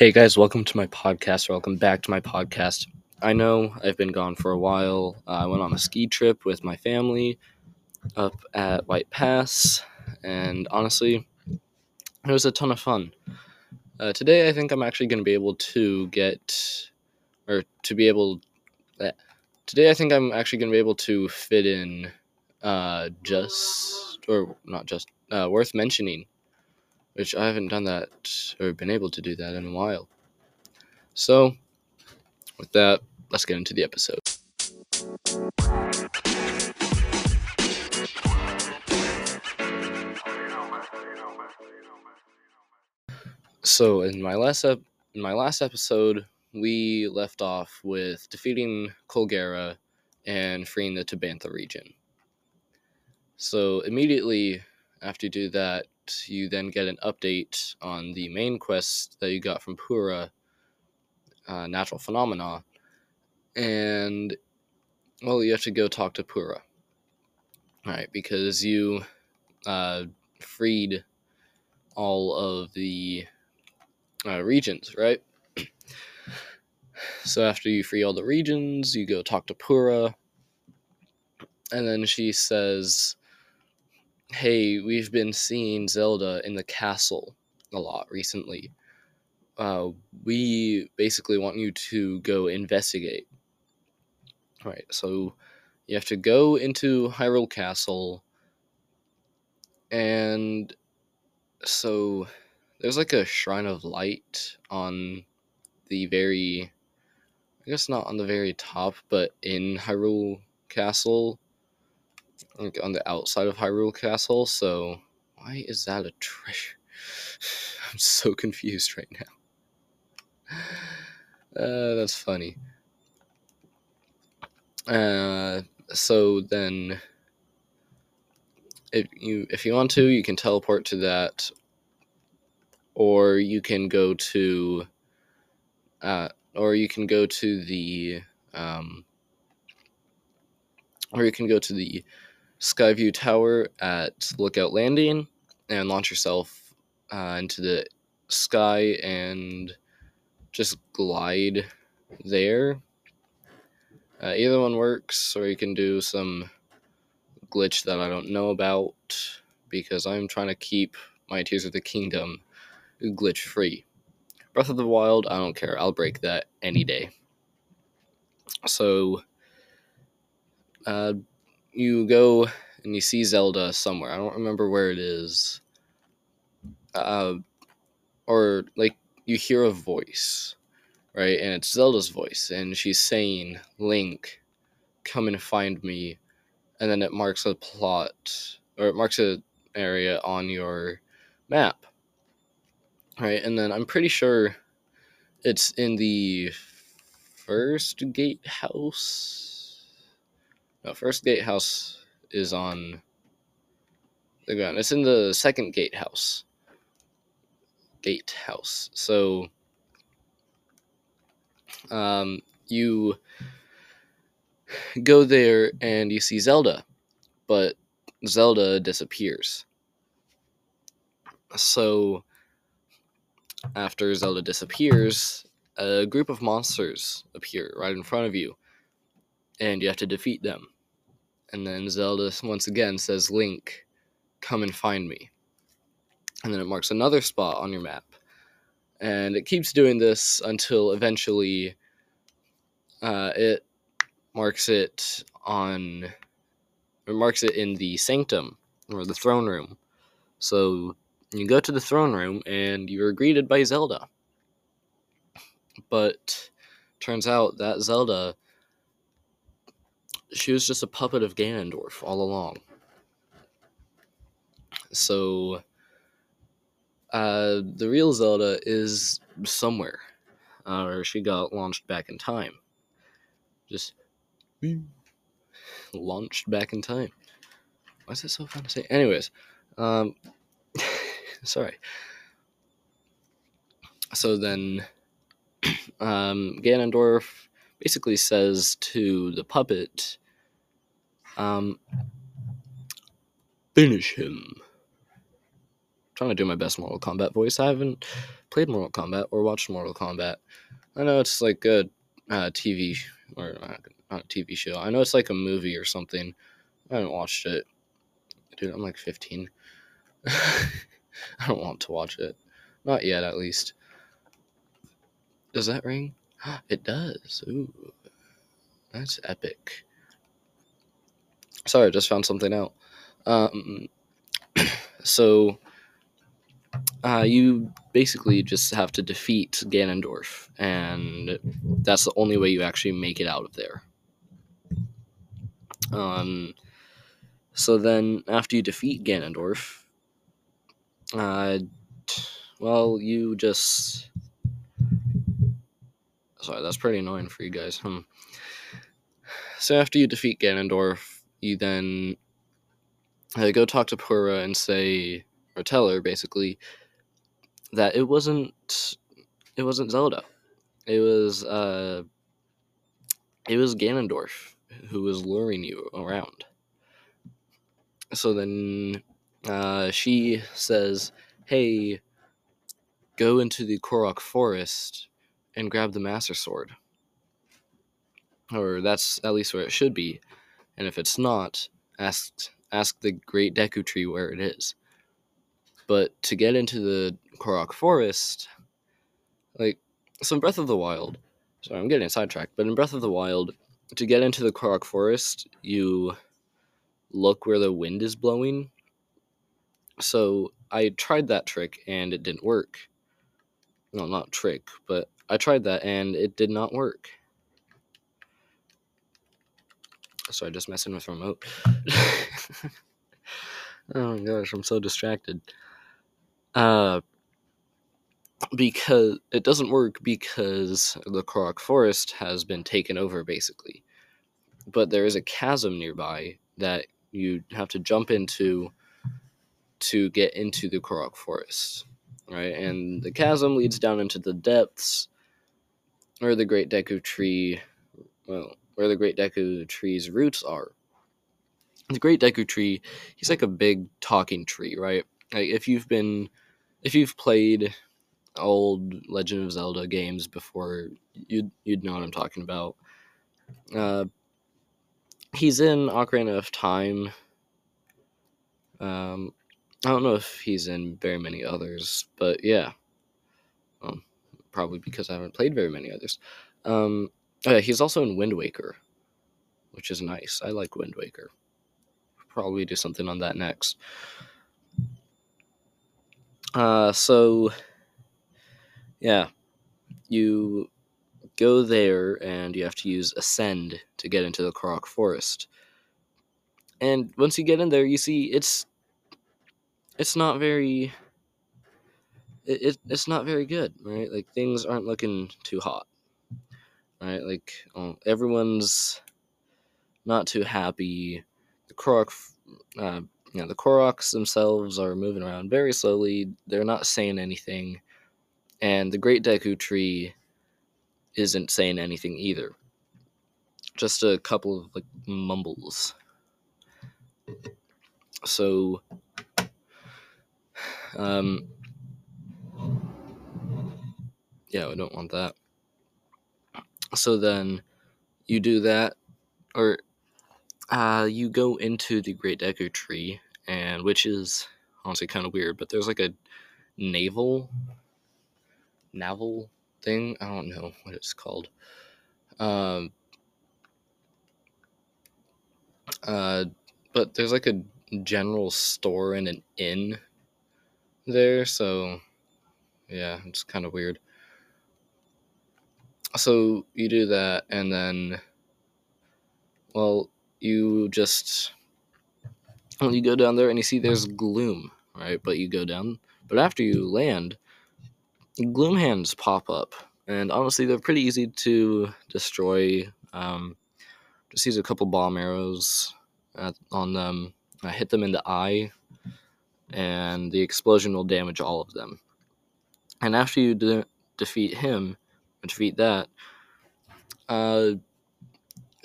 Hey guys, welcome to my podcast. or Welcome back to my podcast. I know I've been gone for a while. Uh, I went on a ski trip with my family up at White Pass, and honestly, it was a ton of fun. Uh, today, I think I'm actually going to be able to get, or to be able, uh, today, I think I'm actually going to be able to fit in uh, just, or not just, uh, worth mentioning which I haven't done that or been able to do that in a while. So, with that, let's get into the episode. So, in my last ep- in my last episode, we left off with defeating Colgera and freeing the Tabantha region. So, immediately after you do that, you then get an update on the main quest that you got from Purah, uh, Natural Phenomena, and well, you have to go talk to Purah. Right, because you uh, freed all of the uh, regions, right? so after you free all the regions, you go talk to Purah, and then she says, hey, we've been seeing Zelda in the castle a lot recently. Uh, we basically want you to go investigate. All right, so you have to go into Hyrule Castle, and so there's like a shrine of light on the very, I guess not on the very top, but in Hyrule Castle like on the outside of Hyrule Castle. So why is that a treasure? I'm so confused right now. Uh, that's funny. Uh, so then, if you if you want to, you can teleport to that, or you can go to, uh, or you can go to the, um, or you can go to the Skyview Tower at Lookout Landing and launch yourself uh, into the sky and just glide there. Uh, either one works, or you can do some glitch that I don't know about because I'm trying to keep my Tears of the Kingdom glitch free. Breath of the Wild, I don't care. I'll break that any day. So, uh, you go and you see Zelda somewhere. I don't remember where it is. Uh, or like you hear a voice, right? And it's Zelda's voice, and she's saying, "Link, come and find me," and then it marks a plot or it marks a area on your map, right? And then I'm pretty sure it's in the first gatehouse no, first gatehouse is on the ground. It's in the second gatehouse. Gatehouse. So, um, you go there and you see Zelda, but Zelda disappears. So, after Zelda disappears, a group of monsters appear right in front of you and you have to defeat them. And then Zelda once again says, Link, come and find me. And then it marks another spot on your map. And it keeps doing this until eventually uh, it marks it on, or marks it in the sanctum, or the throne room. So you go to the throne room and you're greeted by Zelda. But turns out that Zelda she was just a puppet of Ganondorf all along. So, uh, the real Zelda is somewhere, uh, or she got launched back in time. Just launched back in time. Why is it so fun to say? Anyways, um, sorry. So then, um, Ganondorf basically says to the puppet, um, finish him. I'm trying to do my best Mortal Kombat voice. I haven't played Mortal Kombat or watched Mortal Kombat. I know it's like a uh, TV or uh, not a TV show. I know it's like a movie or something. I haven't watched it. Dude, I'm like 15. I don't want to watch it. Not yet, at least. Does that ring? It does. Ooh. That's epic. Sorry, I just found something out. Um, so, uh, you basically just have to defeat Ganondorf, and that's the only way you actually make it out of there. Um, so then, after you defeat Ganondorf, uh, well, you just. Sorry, that's pretty annoying for you guys. Hmm. So after you defeat Ganondorf, you then uh, go talk to Purah and say, or tell her basically, that it wasn't, it wasn't Zelda. It was, uh, it was Ganondorf who was luring you around. So then, uh, she says, "Hey, go into the Korok forest and grab the Master Sword." or that's at least where it should be. And if it's not, ask ask the Great Deku Tree where it is. But to get into the Korok Forest, like so in Breath of the Wild, sorry, I'm getting sidetracked, but in Breath of the Wild, to get into the Korok Forest, you look where the wind is blowing. So I tried that trick and it didn't work. No, not trick, but I tried that and it did not work. Sorry, just messing with remote. oh my gosh, I'm so distracted. Uh, because it doesn't work because the Korok Forest has been taken over, basically. But there is a chasm nearby that you have to jump into to get into the Korok Forest, right? And the chasm leads down into the depths, where the Great Deku Tree, well, where the Great Deku Tree's roots are. The Great Deku Tree, he's like a big talking tree, right? Like if you've been, if you've played old Legend of Zelda games before, you'd you'd know what I'm talking about. Uh, he's in Ocarina of Time. Um, I don't know if he's in very many others, but yeah. Probably because I haven't played very many others. Um, Oh, yeah, he's also in Wind Waker, which is nice. I like Wind Waker. Probably do something on that next. Uh, so, yeah, you go there and you have to use Ascend to get into the Korok Forest. And once you get in there, you see it's it's not very it, it it's not very good, right? Like things aren't looking too hot right? Like um, everyone's not too happy. The Korok, uh, you know, the Koroks themselves are moving around very slowly. They're not saying anything, and the Great Deku Tree isn't saying anything either. Just a couple of like mumbles. So, um, yeah, we don't want that. So then you do that, or uh, you go into the Great Deku Tree, and which is honestly kind of weird, but there's like a naval, naval thing. I don't know what it's called. Um, uh, but there's like a general store and an inn there, so yeah, it's kind of weird so you do that and then well you just well, you go down there and you see there's gloom right? But you go down but after you land gloom hands pop up. And honestly they're pretty easy to destroy. Um, just use a couple bomb arrows at, on them. I hit them in the eye and the explosion will damage all of them. And after you de- defeat him defeat that, uh,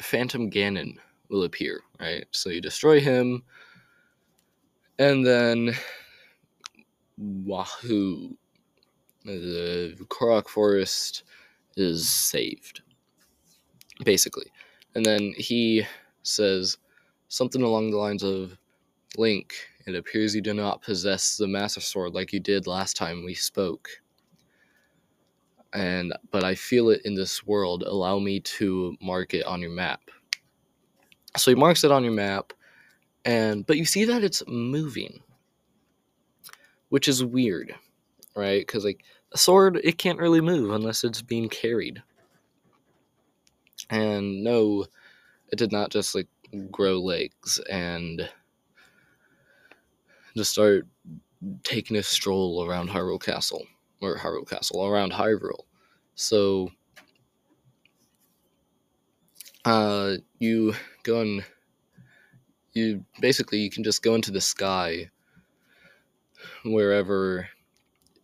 Phantom Ganon will appear, right? So you destroy him, and then Wahoo! The Korok Forest is saved, basically. And then he says something along the lines of Link, it appears you do not possess the Master Sword like you did last time we spoke. And but I feel it in this world. Allow me to mark it on your map. So he marks it on your map, and but you see that it's moving, which is weird, right? Because like a sword, it can't really move unless it's being carried. And no, it did not just like grow legs and just start taking a stroll around Hyrule Castle or Hyrule Castle around Hyrule. So uh you go and you basically you can just go into the sky wherever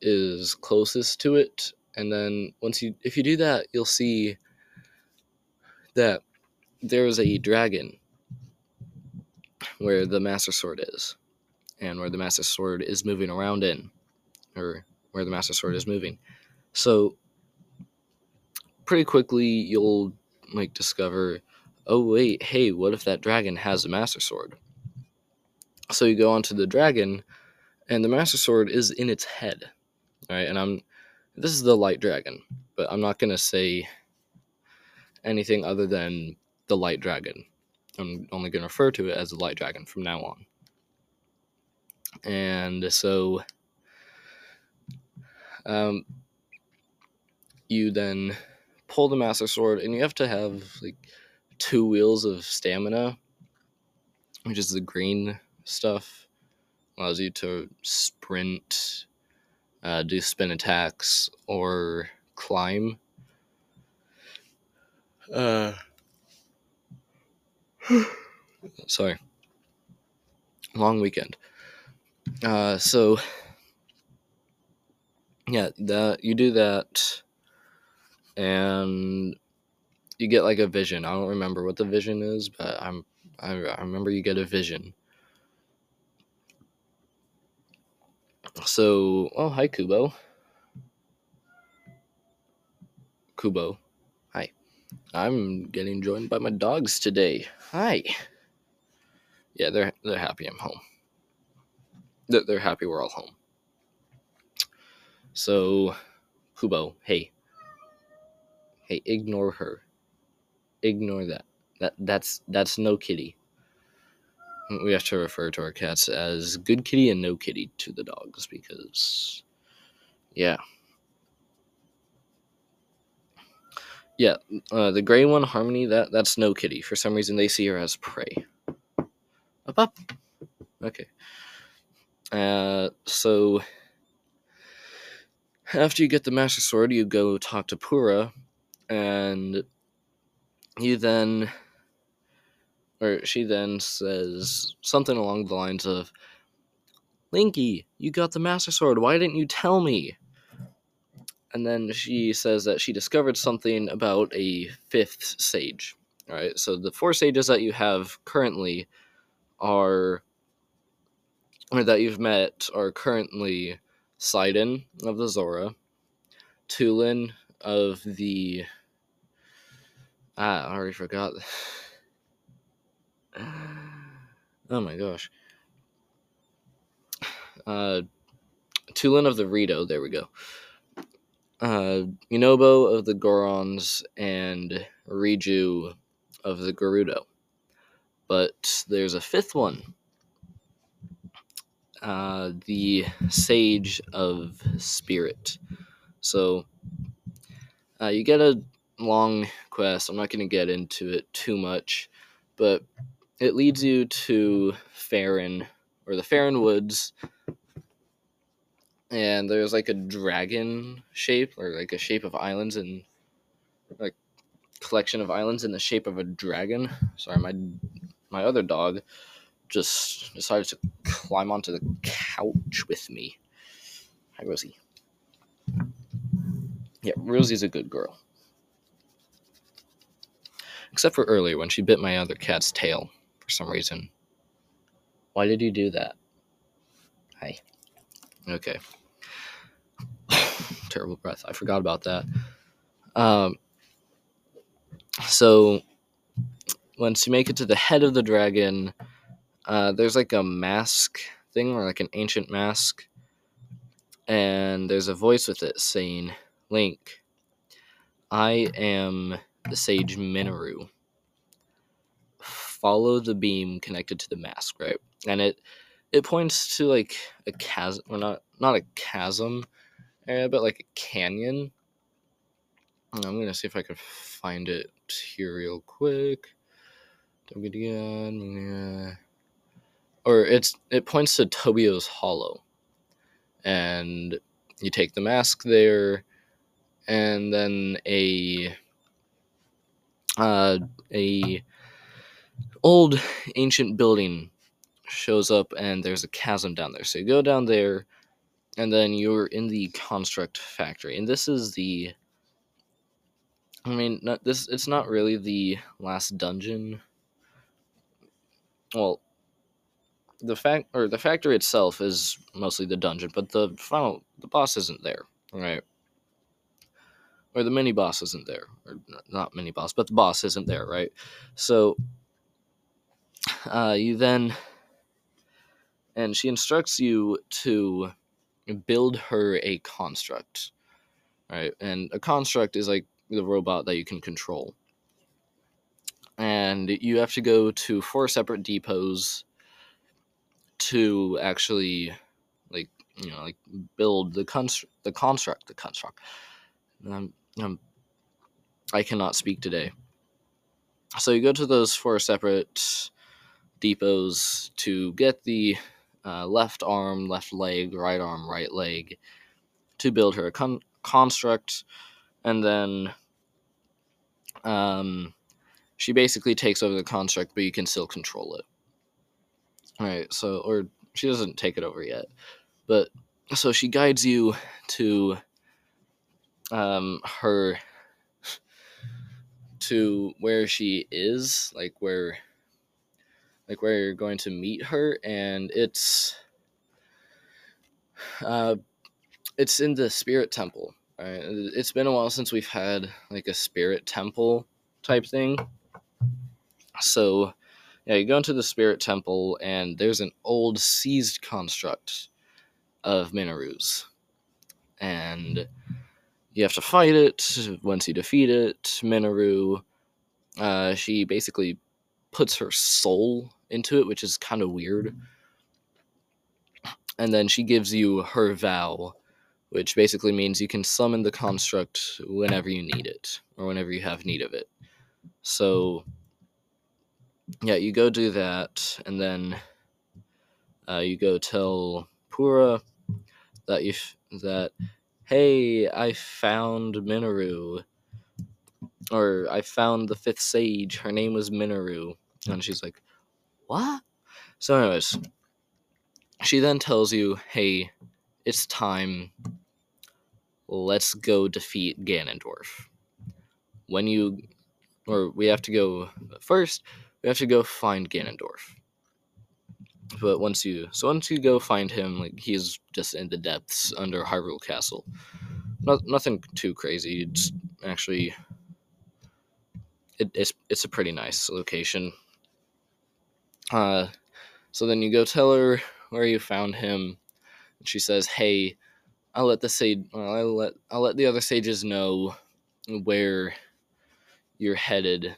is closest to it and then once you if you do that you'll see that there's a dragon where the master sword is and where the master sword is moving around in or where the master sword is mm-hmm. moving. So pretty quickly you'll like discover oh wait hey what if that dragon has a master sword? So you go onto the dragon and the master sword is in its head right and i'm this is the light dragon but i'm not going to say anything other than the light dragon. I'm only going to refer to it as the light dragon from now on. And so um, you then pull the master sword and you have to have like two wheels of stamina which is the green stuff. Allows you to sprint uh, do spin attacks or climb. Uh, sorry. Long weekend. Uh, so yeah, that you do that, and you get like a vision. I don't remember what the vision is, but I'm I, I remember you get a vision. So, oh hi Kubo. Kubo, hi. I'm getting joined by my dogs today. Hi. Yeah, they're they're happy I'm home. They're, they're happy we're all home. So, Kubo, hey, hey, ignore her. Ignore that. That that's that's no kitty. We have to refer to our cats as good kitty and no kitty to the dogs because, yeah, yeah. Uh, the gray one, Harmony, that that's no kitty. For some reason, they see her as prey. Up, up. Okay. Uh, so after you get the Master Sword, you go talk to Purah, and you then, or she then says something along the lines of, Linky, you got the Master Sword. Why didn't you tell me? And then she says that she discovered something about a fifth sage. All right, so the four sages that you have currently are, or that you've met, are currently Sidon of the Zora, Tulin of the. Ah, I already forgot. oh my gosh. Uh, Tulin of the Rito, there we go. Uh, Yunobo of the Gorons and Riju of the Gerudo. But there's a fifth one uh, the Sage of Spirit. So uh, you get a long quest. I'm not going to get into it too much, but it leads you to Faron or the Faron Woods. And there's like a dragon shape or like a shape of islands and like collection of islands in the shape of a dragon. Sorry, my my other dog just decided to climb onto the couch with me. Hi, Rosie. Yeah, Rosie's a good girl. Except for earlier when she bit my other cat's tail for some reason. Why did you do that? Hi. Okay. Terrible breath. I forgot about that. Um, so once you make it to the head of the dragon, uh, there's like a mask thing or like an ancient mask, and there's a voice with it saying, "Link, I am the sage Mineru. Follow the beam connected to the mask, right?" And it it points to like a chasm, or not not a chasm area, but like a canyon. I'm gonna see if I can find it here real quick. Or it's it points to Tobio's Hollow, and you take the mask there, and then a uh, a old ancient building shows up, and there's a chasm down there. So you go down there, and then you're in the construct factory, and this is the I mean, not this. It's not really the last dungeon. Well, the fact or the factory itself is mostly the dungeon, but the final the boss isn't there, right? Or the mini boss isn't there, or not mini boss, but the boss isn't there, right? So, uh, you then, and she instructs you to build her a construct, right? And a construct is like the robot that you can control. And you have to go to four separate depots to actually like you know like build the const- the construct the construct. Um, um, I cannot speak today. So you go to those four separate depots to get the uh, left arm, left leg, right arm, right leg to build her con- construct, and then um, she basically takes over the construct, but you can still control it. Right, so or she doesn't take it over yet, but so she guides you to um, her to where she is, like where like where you're going to meet her, and it's uh, it's in the spirit temple. Right? It's been a while since we've had like a spirit temple type thing. So, yeah, you go into the spirit temple, and there's an old seized construct of Mineru's. And you have to fight it. Once you defeat it, Mineru, uh, she basically puts her soul into it, which is kind of weird. And then she gives you her vow, which basically means you can summon the construct whenever you need it, or whenever you have need of it. So, yeah, you go do that, and then uh, you go tell Purah that you that hey, I found Mineru, or I found the fifth sage. Her name was Mineru, and she's like, what? So, anyways, she then tells you, hey, it's time let's go defeat Ganondorf. When you, or we have to go first, we have to go find Ganondorf. But once you, so once you go find him, like he's just in the depths under Hyrule Castle. Not, nothing too crazy. It's actually, it, it's it's a pretty nice location. Uh, so then you go tell her where you found him. And she says, "Hey, I'll let the sage. I'll let I'll let the other sages know where you're headed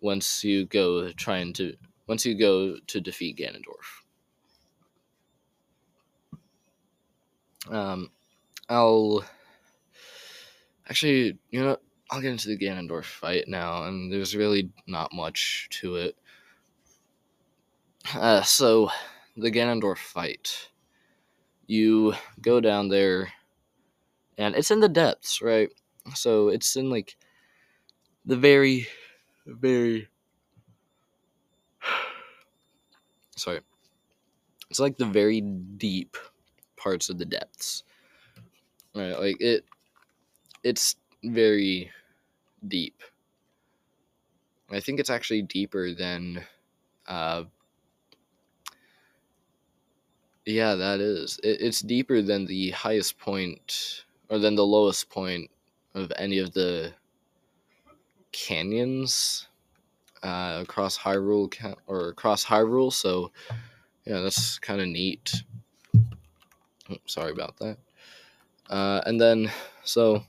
once you go trying to once you go to defeat Ganondorf. Um, I'll actually, you know, I'll get into the Ganondorf fight now, and there's really not much to it. Uh, so, the Ganondorf fight you go down there and it's in the depths, right? So it's in like the very, very. Sorry. It's like the very deep parts of the depths. Right, like it. It's very deep. I think it's actually deeper than uh, Yeah, that is. It, it's deeper than the highest point or than the lowest point of any of the canyons uh, across Hyrule or across Hyrule. So, yeah, that's kind of neat. Sorry about that. Uh, and then, so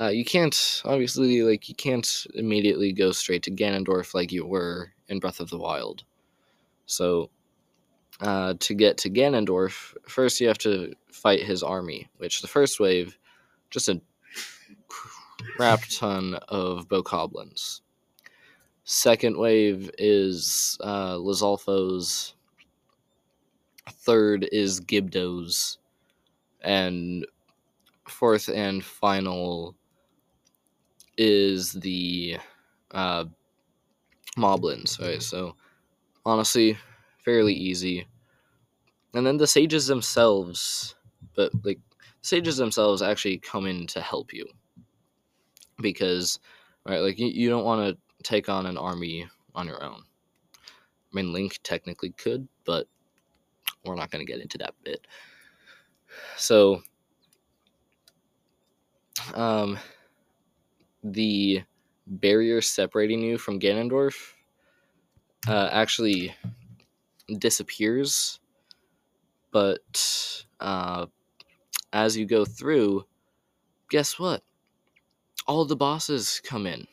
uh, you can't obviously like you can't immediately go straight to Ganondorf like you were in Breath of the Wild. So, uh, to get to Ganondorf, first you have to fight his army, which the first wave, just a crap ton of bokoblins. Second wave is uh, Lizalfos. Third is Gibdo's. And fourth and final is the uh, Moblins. Right, so honestly, fairly easy. And then the sages themselves, but like sages themselves actually come in to help you because right like you, you don't want to take on an army on your own. I mean link technically could but we're not going to get into that bit. So um the barrier separating you from ganondorf uh, actually disappears but uh, as you go through guess what all the bosses come in.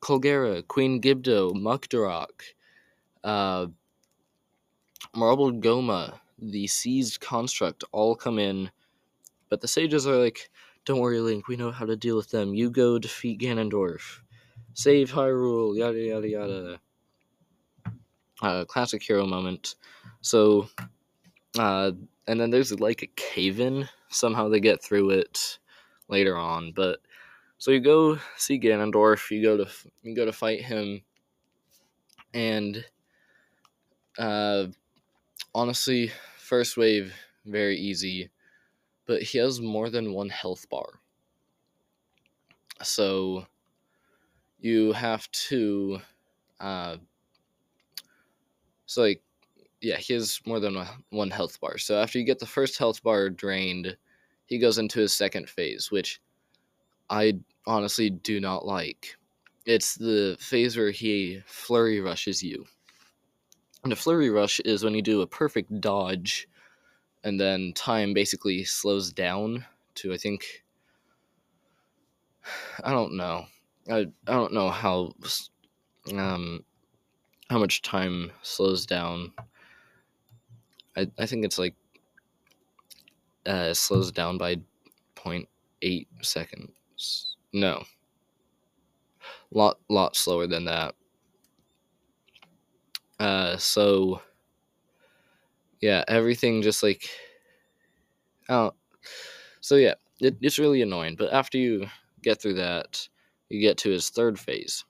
Colgera, Queen Gibdo, Mucktorok, uh, Marbled Gohma, the seized construct all come in, but the sages are like, "Don't worry, Link. We know how to deal with them. You go defeat Ganondorf, save Hyrule, yada yada yada." Uh, classic hero moment. So, uh, and then there's like a cave in. Somehow they get through it later on, but so you go see Ganondorf. You go to you go to fight him, and uh, honestly, first wave very easy, but he has more than one health bar. So you have to, uh, so like, yeah, he has more than one health bar. So after you get the first health bar drained, he goes into his second phase, which I honestly do not like. It's the phase where he flurry rushes you. And a flurry rush is when you do a perfect dodge and then time basically slows down to I think I don't know. I, I don't know how um how much time slows down. I I think it's like uh slows down by 0.8 seconds. No. Lot lot slower than that. Uh so yeah, everything just like oh so yeah, it, it's really annoying. But after you get through that, you get to his third phase.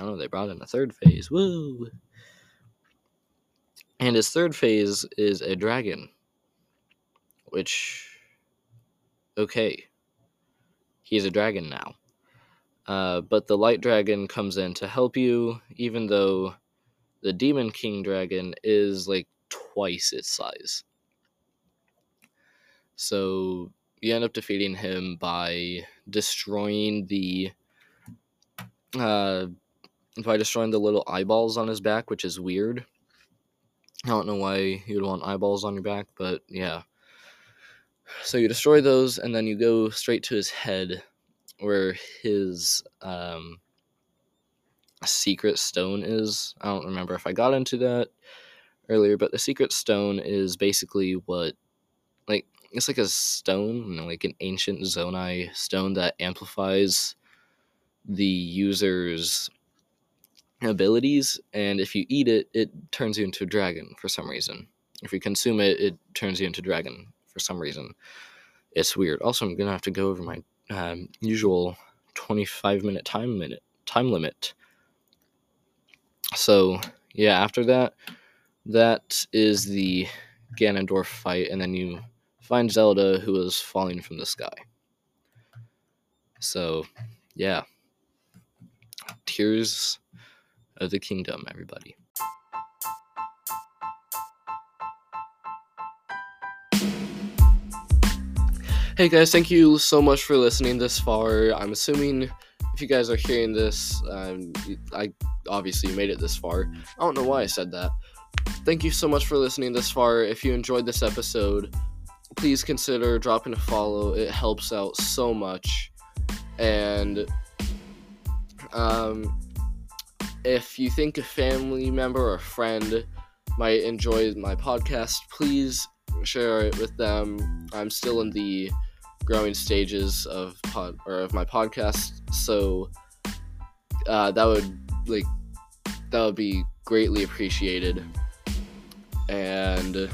Oh, they brought in a third phase. Woo! And his third phase is a dragon. Which okay. He's a dragon now. Uh, but the light dragon comes in to help you, even though the demon king dragon is like twice its size. So you end up defeating him by destroying the uh, by destroying the little eyeballs on his back, which is weird. I don't know why you'd want eyeballs on your back, but yeah. So you destroy those, and then you go straight to his head, where his um, secret stone is. I don't remember if I got into that earlier, but the secret stone is basically what, like, it's like a stone, like an ancient Zonai stone that amplifies the user's abilities, and if you eat it, it turns you into a dragon for some reason. If you consume it, it turns you into dragon for some reason. It's weird. Also, I'm gonna have to go over my um, usual 25 minute time minute time limit. So yeah, after that, that is the Ganondorf fight, and then you find Zelda who is falling from the sky. So yeah, Tears of the Kingdom, everybody. Hey guys, thank you so much for listening this far. I'm assuming if you guys are hearing this, um, I obviously made it this far. I don't know why I said that. Thank you so much for listening this far. If you enjoyed this episode, please consider dropping a follow. It helps out so much. And um, if you think a family member or friend might enjoy my podcast, please share it with them. I'm still in the growing stages of pod or of my podcast, so uh, that would like that would be greatly appreciated. And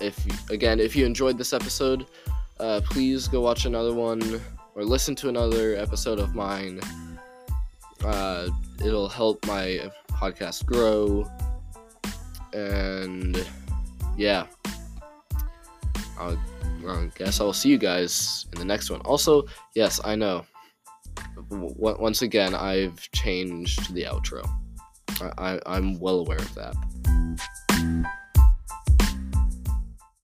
if again, if you enjoyed this episode, uh, please go watch another one or listen to another episode of mine. Uh, it'll help my podcast grow. And yeah, I'll, I guess I'll see you guys in the next one. Also, yes, I know. W- once again, I've changed the outro. I, I, I'm well aware of that.